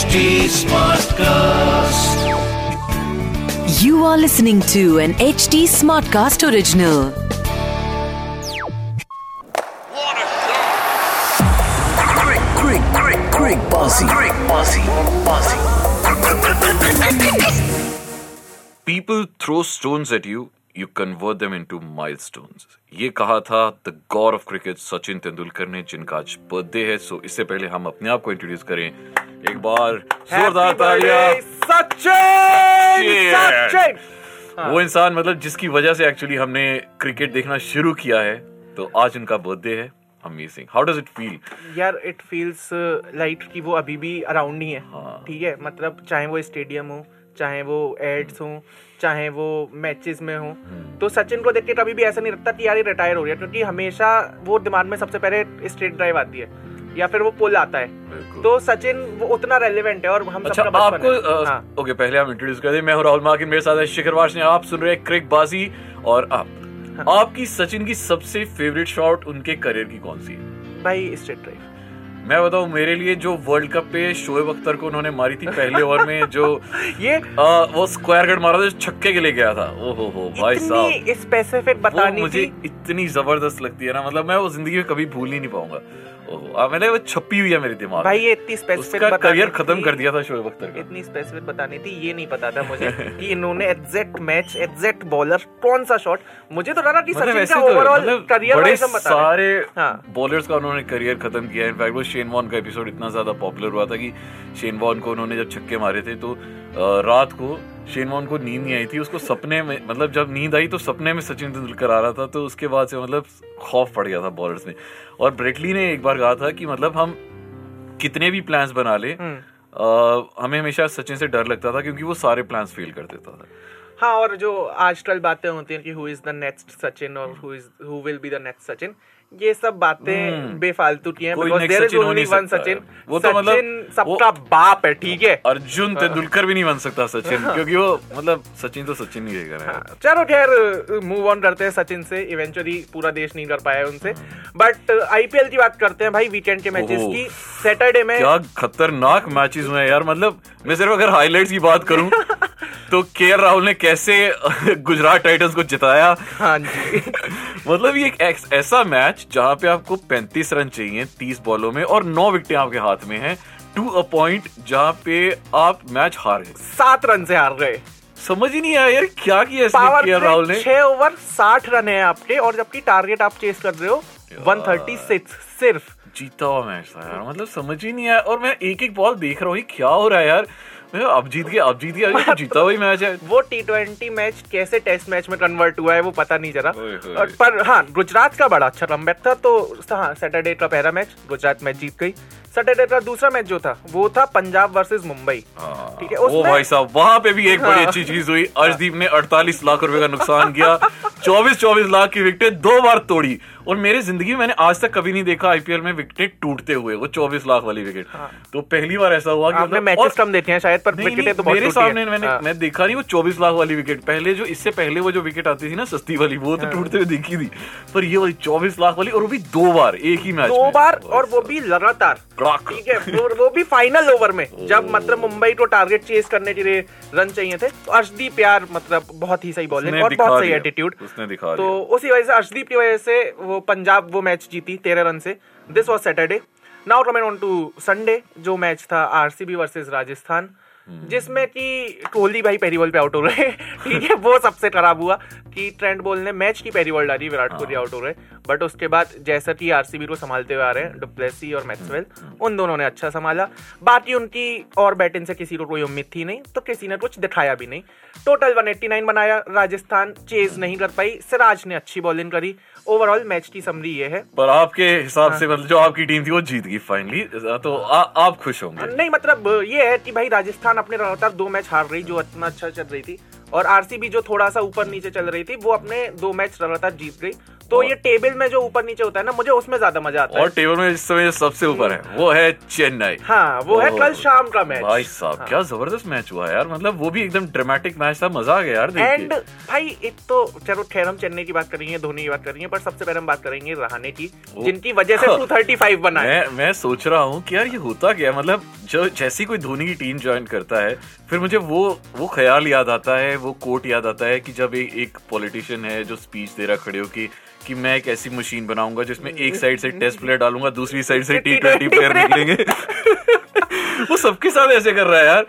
HD Smartcast. You are listening to an HD Smartcast original. What a shot! Quick, quick, quick, quick, bossy, quick, bossy, bossy. People throw stones at you, you convert them into milestones. ये कहा था the god of cricket Sachin Tendulkar ने जिनका आज birthday है सो इससे पहले हम अपने आप को इंट्रोड्यूस करें एक बार जोरदार तालियाँ। सचिन! सचिन! वो इंसान मतलब जिसकी वजह से एक्चुअली हमने क्रिकेट देखना शुरू किया है तो आज उनका बर्थडे है amazing how does it feel यार इट फील्स लाइक कि वो अभी भी अराउंड ही है। हाँ। ठीक है? मतलब चाहे वो स्टेडियम हो चाहे वो एड्स हो चाहे वो मैचेस में हो हम्म। तो सचिन को देख के कभी भी ऐसा नहीं लगता कि यार ये रिटायर हो रही है क्योंकि हमेशा वो दिमाग में सबसे पहले स्ट्रेट ड्राइव आती है। या फिर वो पुल आता है। तो सचिन वो उतना रेलिवेंट है और हम अच्छा सबका आपको है। अ, हाँ। ओके पहले हम इंट्रोड्यूस कर दें। मैं हूँ राहुल माकिन मेरे साथ है शिखर वाशनी आप सुन रहे हैं क्रिक बाजी और आप। हाँ। आपकी सचिन की सबसे फेवरेट शॉट उनके करियर की कौन सी है? भाई स्ट्रेट ड्राइव मैं बताऊँ मेरे लिए जो वर्ल्ड कप पे शोएब अख्तर को उन्होंने मारी थी पहले ओवर में जो ये आ, वो स्क्वायर कट मारा था जो छक्के के लिए गया था। ओहो हो भाई साहब। स्पेसिफिक बतानी मुझे थी। इतनी ज़बरदस्त लगती है ना मतलब मैं वो ज़िंदगी में कभी भूल ही नहीं पाऊँगा। ओहो मैंने वो छपी हुई है मेरे दिमाग भाई ये इतनी स्पेसिफिक उसका करियर खत्म कर दिया था शोएब अख्तर का। इतनी स्पेसिफिक बतानी थी ये नहीं पता था मुझे कि इन्होंने एग्जैक्ट मैच एग्जैक्ट बॉलर कौन सा शॉट मुझे तो लगा कि मतलब सचिन का तो ओवरऑल मतलब करियर बड़े सारे हाँ। बॉलर्स का उन्होंने करियर खत्म किया इनफैक्ट वो शेन वॉन का एपिसोड इतना ज़्यादा पॉपुलर हुआ था कि शेन वॉन को उन्होंने जब छक्के मारे थे तो रात को शेन वॉन को नींद नहीं आई थी उसको सपने में मतलब जब नींद आई तो सपने में सचिन तेंदुलकर आ रहा था तो उसके बाद से मतलब खौफ पड़ गया था बॉलर्स में और ब्रेटली ने एक बार कहा था कि मतलब हम कितने भी प्लान्स बना ले हम्म। हमें हमेशा सचिन से डर लगता था क्योंकि वो सारे प्लान्स फेल कर देता था हाँ और जो आजकल बातें होती हैं कि who is the next Sachin और who is who will be the next Sachin ये सब बातें बेफालतू की हैं हम्म। सचिन हो वो तो मतलब- सबका बाप है ठीक है। अर्जुन तेंदुलकर भी नहीं बन सकता सचिन क्योंकि वो मतलब सचिन तो सचिन ही हाँ, चलो खैर मूव ऑन करते हैं सचिन से। इवेंचुअली पूरा देश नहीं कर पाया उनसे। बट आईपीएल की बात करते हैं भाई वीकेंड के मैचेस की। सैटरडे में क्या खतरनाक मैचेस हुए हैं यार। मतलब मैं सिर्फ़ अगर हाइलाइट्स की बात करूँ तो के राहुल ने कैसे गुजरात टाइटंस को जिताया? हाँ जी। मतलब ये एक ऐसा मैच जहाँ पे आपको 35 रन चाहिए 30 बॉलों में और 9 विकेटें आपके हाथ में हैं टू अ पॉइंट जहाँ पे आप मैच हार गए। सात रन से हार गए। समझ ही नहीं आया यार क्या किया इसने राहुल ने? छह ओवर साठ रन है आपके और जबकि टारगेट आप चेस कर रहे हो वन थर्टी सिक्स सिर्फ़। जीता हुआ मैच था यार मतलब समझ ही नहीं आया। और मैं एक एक बॉल देख रहा हूँ क्या हो रहा है यार? अब जीत गया अब जीत गया तो जीता हुआ मैच है। वो टी ट्वेंटी मैच कैसे टेस्ट मैच में कन्वर्ट हुआ है वो पता नहीं चला। पर हाँ गुजरात का बड़ा अच्छा कमबैक था तो हाँ सैटरडे का पहला मैच गुजरात मैच जीत गई। सैटरडे का दूसरा मैच जो था वो था पंजाब वर्सेस मुंबई हाँ। ठीक है, ओ भाई साहब वहाँ पे भी एक बड़ी हाँ। अच्छी चीज़ हुई अर्शदीप ने 48 लाख रुपए का नुकसान किया 24 24 लाख की विकेटें दो बार तोड़ी और मेरी ज़िंदगी में मैंने आज तक कभी नहीं देखा आईपीएल में विकेटें टूटते हुए वो 24 लाख वाली विकेट तो पहली बार ऐसा हुआ कि आपने मतलब- मैचेस कम देखे हैं शायद पर विकेटें तो बहुत मेरे सामने मैंने हाँ। मैं देखा नहीं वो 24 लाख वाली विकेट पहले जो इससे पहले वो जो विकेट आती थी ना सस्ती वाली वो हाँ। तो टूटते हुए देखी थी पर ये वाली 24 लाख वाली और वो भी दो बार एक ही मैच दो बार और वो भी लगातार। ठीक है और वो भी फाइनल ओवर में जब मतलब मुंबई को टारगेट चेस करने के लिए रन चाहिए थे तो अर्शदीप यार मतलब बहुत ही सही बॉलिंग और बहुत सही एटीट्यूड उसने दिखा तो उसी वजह से अर्शदीप की वजह से वो पंजाब वो मैच जीती तेरह रन से। This was Saturday now coming on to Sunday जो मैच था आरसीबी वर्सेज राजस्थान। जिसमें कि कोहली भाई पहली बॉल पे आउट हो रहे ठीक है वो सबसे खराब हुआ कि ट्रेंड बॉल ने मैच की पहली बॉल डाली विराट कोहली हाँ। आउट हो रहे बट उसके बाद जैसा कि आरसीबी को संभालते हुए आ रहे हैं डुप्लेसी और मैक्सवेल हम्म, उन दोनों ने अच्छा संभाला। बाकी उनकी और बैटिंग से किसी को कोई उम्मीद थी नहीं तो किसी ने कुछ दिखाया भी नहीं। टोटल 189 बनाया राजस्थान चेज नहीं कर पाई। सिराज ने अच्छी बॉलिंग करी। ओवरऑल मैच की समरी ये है। पर आपके हिसाब हाँ। से मतलब जो आपकी टीम थी वो जीत गई फाइनली तो आ, आप खुश होंगे। नहीं मतलब ये है कि भाई राजस्थान अपने लगातार दो मैच हार रही, जो इतना अच्छा चल रही थी। और आरसीबी जो थोड़ा सा ऊपर नीचे चल रही थी, वो अपने दो मैच लगातार जीत गई। तो ये टेबल में जो ऊपर नीचे होता है ना मुझे उसमें ज़्यादा मज़ा आता है। और टेबल में इस समय सबसे ऊपर है वो है चेन्नई। हाँ वो है कल शाम का मैच भाई साहब क्या ज़बरदस्त मैच हुआ यार मतलब वो भी एकदम ड्रामेटिक मैच था मज़ा आ गया यार एंड भाई एक तो चलो खैर हम चेन्नई की बात करेंगे धोनी की बात करेंगे पर सबसे पहले हम बात करेंगे रहाने की जिनकी वजह से 235 बना है। मैं मैं सोच रहा हूँ कि यार ये होता क्या मतलब जो जैसी कोई धोनी की टीम ज्वाइन करता है फिर मुझे वो वो ख्याल याद आता है वो कोट याद आता है कि जब एक पॉलिटिशियन है जो स्पीच दे रहा खड़े हो कि कि मैं एक ऐसी मशीन बनाऊँगा जिसमें एक साइड से टेस्ट प्लेयर डालूँगा दूसरी साइड से टी ट्वेंटी प्लेयर निकलेंगे। वो सबके साथ ऐसे कर रहा है यार।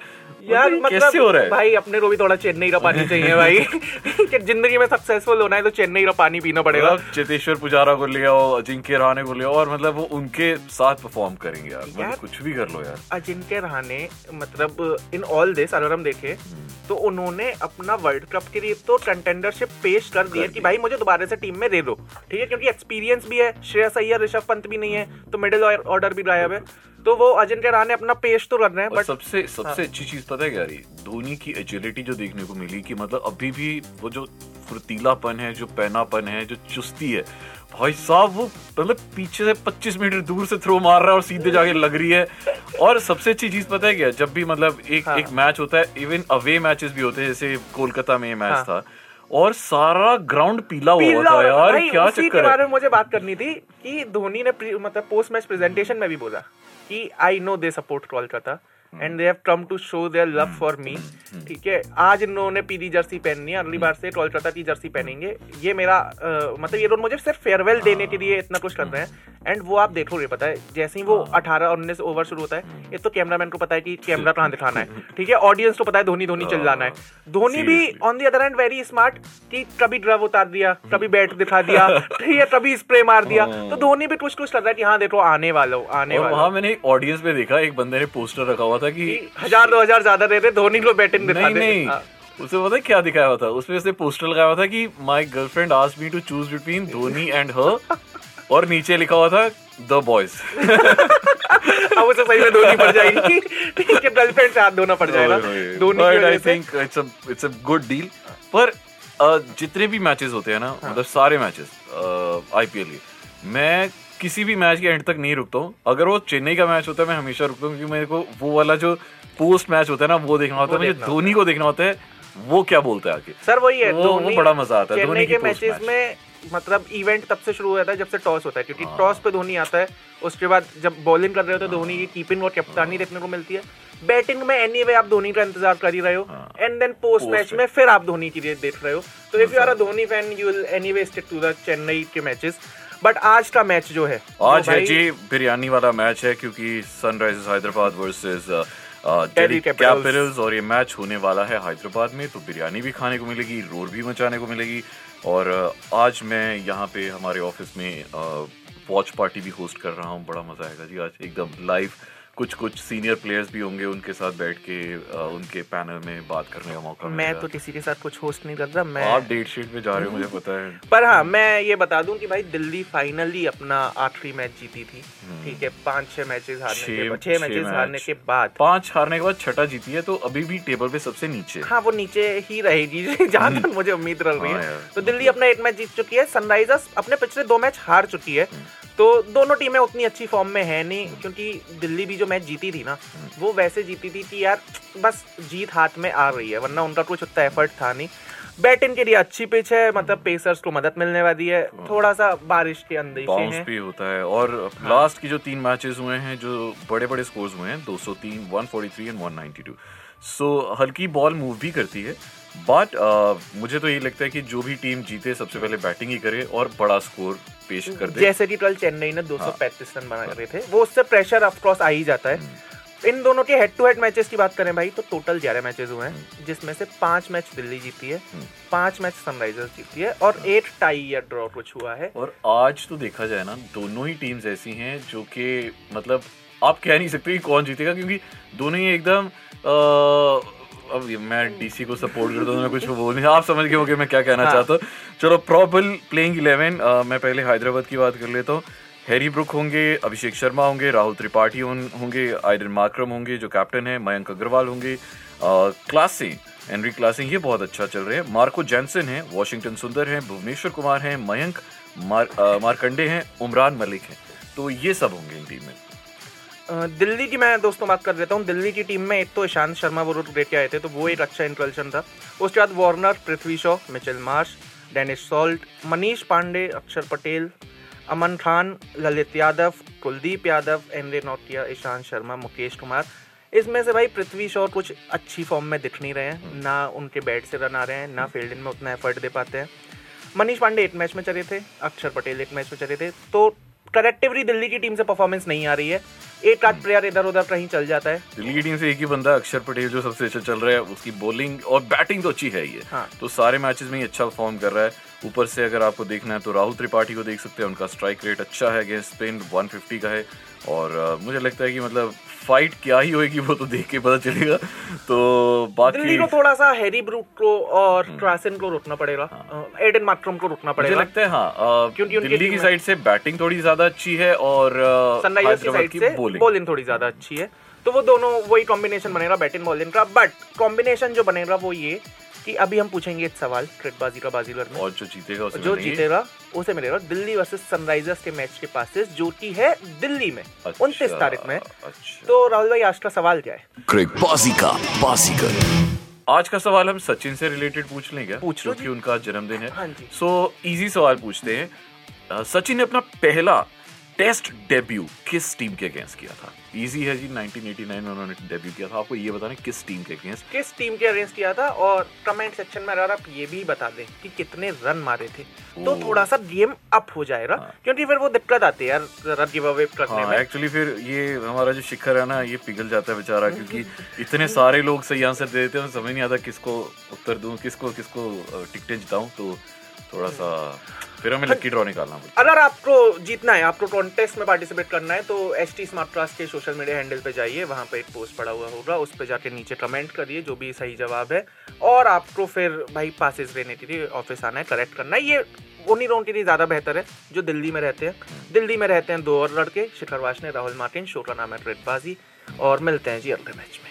यार मतलब कैसे हो रहा है? भाई अपने को भी थोड़ा चेन्नई का पानी चाहिए भाई। कि ज़िंदगी में सक्सेसफुल होना है तो चेन्नई का पानी पीना पड़ेगा। मतलब चेतेश्वर पुजारा को ले आओ अजिंक्य रहाणे को ले आओ और मतलब वो उनके साथ परफॉर्म करेंगे यार। मतलब यार- कुछ भी कर लो यार। अजिंक्य रहाणे मतलब इन ऑल दिस अगर हम देखें तो उन्होंने अपना वर्ल्ड कप के लिए तो कंटेंडरशिप पेश कर दी है कि भाई मुझे दोबारा से टीम में दे दो। ठीक है? क्योंकि एक्सपीरियंस भी है श्रेयस अय्यर ऋषभ पंत भी नहीं है तो मिडिल ऑर्डर भी गायब है। तो वो अजिंक्य रहाणे अपना पेश तो कर रहे हैं बट सबसे सबसे अच्छी चीज़ पता है क्या रही? धोनी की एजिलिटी जो देखने को मिली कि मतलब अभी भी वो जो फुर्तीलापन है जो पैनापन है जो चुस्ती है भाई साहब वो मतलब पीछे से 25 मीटर दूर से थ्रो मार रहा है और सीधे जाके लग रही है। और सबसे अच्छी चीज़ पता है क्या? जब भी मतलब एक हाँ। एक मैच होता है इवन अवे मैचेस भी होते हैं जैसे कोलकाता में ये मैच हाँ। था। और सारा ग्राउंड पीला हुआ था यार क्या उसी के चक्कर बारे है में मुझे बात करनी थी कि धोनी ने मतलब पोस्ट मैच प्रेजेंटेशन में भी बोला कि I know they support Kolkata and they have come to show their love for me ठीक है? आज इन्होंने पीली जर्सी पहननी है अगली बार से कोलकाता की जर्सी पहनेंगे। ये मेरा अ, मतलब ये लोग मुझे सिर्फ़ फेयरवेल देने के लिए इतना कुछ कर रहे हैं। एंड वो आप देखोगे पता है जैसे ही वो अठारह उन्नीस ओवर शुरू होता है ये तो कैमरामैन को पता है कि कैमरा कहाँ दिखाना है। ठीक है? ऑडियंस को पता है धोनी धोनी चिल्लाना है। धोनी भी on the other end very smart कि कभी ड्रव उतार दिया कभी बैट दिखा दिया ठीक है? कभी स्प्रे मार दिया। तो धोनी भी कुछ कुछ कर रहा है कि हाँ देखो आने वाला हूँ आने वाला वहाँ मैंने ऑडियंस में देखा एक बंदे ने पोस्टर रखा हुआ था कि हज़ार दो हज़ार ज़्यादा दे दे धोनी को बैटिंग दिखा नहीं दे। नहीं हाँ। उसे पता है क्या दिखाया हुआ था? उसमें से पोस्टर लगाया हुआ था कि my girlfriend asked me to choose between Dhoni and her और नीचे लिखा हुआ था द बॉयज़ अब उसे सही में धोनी पड़ जाएगी। ठीक है गर्लफ्रेंड से हाथ धोना पड़ जाएगा। Dhoni I think it's a it's a good deal पर जितने भी मैचेस होते हैं ना हाँ। मतलब सारे मैचेस आईपीएल के मैं किसी भी मैच के एंड तक नहीं रुकता हूँ। अगर वो चेन्नई का मैच होता है मैं हमेशा रुकता हूँ क्योंकि मेरे को वो वाला जो पोस्ट मैच होता है ना वो देखना होता है मुझे धोनी को देखना होता है वो क्या बोलता है आगे? सर वही है वो- वो बड़ा मज़ा आता है, धोनी के मैचेस में मतलब इवेंट तब से शुरू हो जाता है जब से टॉस होता है क्योंकि हाँ। टॉस पे धोनी आता है उसके बाद जब बॉलिंग कर रहे होते हैं धोनी की कीपिंग और कप्तानी देखने को मिलती है। बैटिंग में एनी आप धोनी का इंतज़ार कर ही रहे हो हाँ। एंड देन पोस्ट मैच में। फिर आप धोनी की देख रहे हो। तो if you are a Dhoni fan you will anyway stick to the Chennai के मैचेस बट आज का मैच जो है आज है जी बिरयानी वाला मैच है क्योंकि सनराइजर्स हैदराबाद वर्सेस कैपिटल्स और ये मैच होने वाला है हैदराबाद में तो बिरयानी भी खाने को मिलेगी रोर भी मचाने को मिलेगी और आज मैं यहाँ पे हमारे ऑफ़िस में वॉच पार्टी भी होस्ट कर रहा हूँ बड़ा मज़ा आएगा जी आज एकदम लाइव कुछ कुछ सीनियर प्लेयर्स भी होंगे उनके साथ बैठ के उनके पैनल में बात करने का मौका मैं तो किसी के साथ कुछ होस्ट नहीं कर रहा मैं आप डेट शीट पे जा रहे हो मुझे पता है। पर हाँ मैं ये बता दूँ कि भाई दिल्ली फाइनली अपना आखिरी मैच जीती थी। ठीक है पाँच छह मैचेस हारने के छह- बाद छह छह मैचेस हारने के बाद। पाँच हारने के बाद छठा जीती है तो अभी भी टेबल पे सबसे नीचे। हाँ वो नीचे ही रहेगी जहाँ तक मुझे उम्मीद रह रही हाँ। है तो दिल्ली अपना एक मैच जीत चुकी है सनराइजर्स अपने पिछले दो मैच हार चुकी है। तो दोनों टीमें उतनी अच्छी फॉर्म में है नहीं क्योंकि दिल्ली भी जो मैच जीती थी ना वो वैसे जीती थी कि यार बस जीत हाथ में आ रही है वरना उनका कुछ उतना एफर्ट था नहीं। बैटिंग के लिए अच्छी पिच है मतलब पेसर्स को मदद मिलने वाली है थोड़ा सा बारिश के अंदेशे हैं भी होता है और लास्ट की जो तीन मैचेस हुए हैं जो बड़े बड़े स्कोर्स हुए हैं 203 143 एंड 192 सो हल्की बॉल मूव भी करती है बट uh, मुझे तो ये लगता है कि जो भी टीम जीते सबसे पहले बैटिंग ही करे और बड़ा स्कोर पेश कर दे। जैसे कि कल चेन्नई ने 235 रन बना रहे थे वो उससे प्रेशर ऑफ़ कोर्स आ ही जाता है। इन दोनों के हेड टू हेड मैचेस की बात करें भाई तो टोटल ग्यारह मैचेस हुए हैं जिसमें से पाँच मैच दिल्ली जीती है पाँच मैच सनराइजर्स जीती है और एक टाई या ड्रॉ कुछ हुआ है। और आज तो देखा जाए ना दोनों ही टीम्स ऐसी हैं जो कि मतलब आप कह नहीं सकते कि कौन जीतेगा क्योंकि दोनों ही एकदम अब ये मैं डीसी को सपोर्ट करता हूँ मैं कुछ बोल नहीं आप समझ गए होंगे मैं क्या कहना हाँ। चाहता हूँ। चलो प्रॉबल प्लेइंग इलेवन मैं पहले हैदराबाद की बात कर लेता हूँ। हैरी ब्रुक होंगे अभिषेक शर्मा होंगे राहुल त्रिपाठी होंगे आयरन मार्क्रम होंगे जो कैप्टन है मयंक अग्रवाल होंगे क्लासी एनरी क्लासिंग ये बहुत अच्छा चल रहे हैं। मार्को जैनसन है वॉशिंगटन सुंदर है भुवनेश्वर कुमार है मयंक मार, मारकंडे हैं उमरान मलिक हैं। तो ये सब होंगे इन टीम में। दिल्ली की मैं दोस्तों बात कर देता हूँ। दिल्ली की टीम में एक तो ईशांत शर्मा वो रेट के आए थे तो वो एक अच्छा इंट्रोडक्शन था। उसके बाद Warner Prithvi Shaw Mitchell Marsh Dennis Salt Manish Pandey Akshar Patel Aman Khan Lalit Yadav Kuldeep Yadav एनरे नौटिया Ishant Sharma Mukesh Kumar इसमें से भाई पृथ्वी शॉ कुछ अच्छी फॉर्म में दिख नहीं रहे हैं। ना उनके बैट से रन आ रहे हैं, ना फील्डिंग में उतना एफर्ट दे पाते हैं। मनीष पांडे एक मैच में चले थे अक्षर पटेल एक मैच में चले थे। तो कलेक्टिवली दिल्ली की टीम से परफॉर्मेंस नहीं आ रही है। एक आध प्लेयर इधर उधर कहीं चल जाता है। दिल्ली की टीम से एक ही बंदा अक्षर पटेल जो सबसे अच्छा चल रहा है उसकी बॉलिंग और बैटिंग तो अच्छी है ये हाँ। तो सारे मैचेस में ही अच्छा परफॉर्म कर रहा है। ऊपर से अगर आपको देखना है तो राहुल त्रिपाठी को देख सकते हैं उनका स्ट्राइक रेट अच्छा है अगेंस्ट स्पेन 150 का है। और मुझे लगता है कि मतलब फाइट क्या ही होगी वो तो देख के पता चलेगा। तो दिल्ली बाकी को थोड़ा सा हैरी ब्रूक को और ट्रासन को रोकना पड़ेगा। हाँ। एडन मार्क्रम को रोकना पड़ेगा। मुझे लगता है हाँ क्योंकि दिल्ली की साइड से बैटिंग थोड़ी ज़्यादा अच्छी है और सनराइजर्स की साइड से बॉलिंग थोड़ी ज़्यादा अच्छी है। तो वो दोनों वही कॉम्बिनेशन बनेगा बैटिंग बॉलिंग का। बट कॉम्बिनेशन जो बनेगा वो ये कि अभी हम पूछेंगे एक सवाल क्रिकेटबाजी का बाजीगर में। और जो जीतेगा उसे जो जीतेगा उसे मिलेगा दिल्ली वर्सेस सनराइजर्स के मैच के पासेस जो कि है दिल्ली में अच्छा, उनतीस तारीख में। अच्छा। तो राहुल भाई आज का सवाल क्या है? क्रिकबाजी का बाजीगर। आज का सवाल हम सचिन से रिलेटेड पूछ लें क्या पूछ लो क्योंकि उनका जन्मदिन है। हाँ सो इजी सवाल पूछते हैं। सचिन ने अपना पहला टेस्ट डेब्यू किस टीम के अगेंस्ट किया था? इजी है जी 1989 में उन्होंने डेब्यू किया था। आपको ये बताना किस टीम के अगेंस्ट। किस टीम के अरेंज किया था? और कमेंट सेक्शन में अगर आप ये भी बता दें कि कितने रन मारे थे। तो थोड़ा सा गेम अप हो जाएगा हाँ। क्योंकि फिर वो दिक्कत आती है यार रन गिव अवे करने हाँ में। एक्चुअली फिर ये हमारा जो शिखर है ना ये पिघल जाता है बेचारा क्योंकि इतने सारे लोग सही आंसर दे देते हैं समझ नहीं आता किसको उत्तर दूँ किसको किसको टिकटें जिताऊं तो थोड़ा सा फिर हमें लक्की ड्रॉ निकालना अगर आपको जीतना है आपको कॉन्टेस्ट में पार्टिसिपेट करना है तो एस टी स्मार्ट क्लास के सोशल मीडिया हैंडल पे जाइए वहाँ पे एक पोस्ट पड़ा हुआ होगा उस पर जाके नीचे कमेंट करिए जो भी सही जवाब है और आपको फिर भाई पासिस लेने के लिए ऑफ़िस आना है करेक्ट करना है। ये उन्हीं लोगों के लिए ज़्यादा बेहतर है जो दिल्ली में रहते हैं। दिल्ली में रहते हैं दो और लड़के शिखर वाशने राहुल मार्टिन शो का नाम है ट्रेडबाजी और मिलते हैं जी अगले मैच में।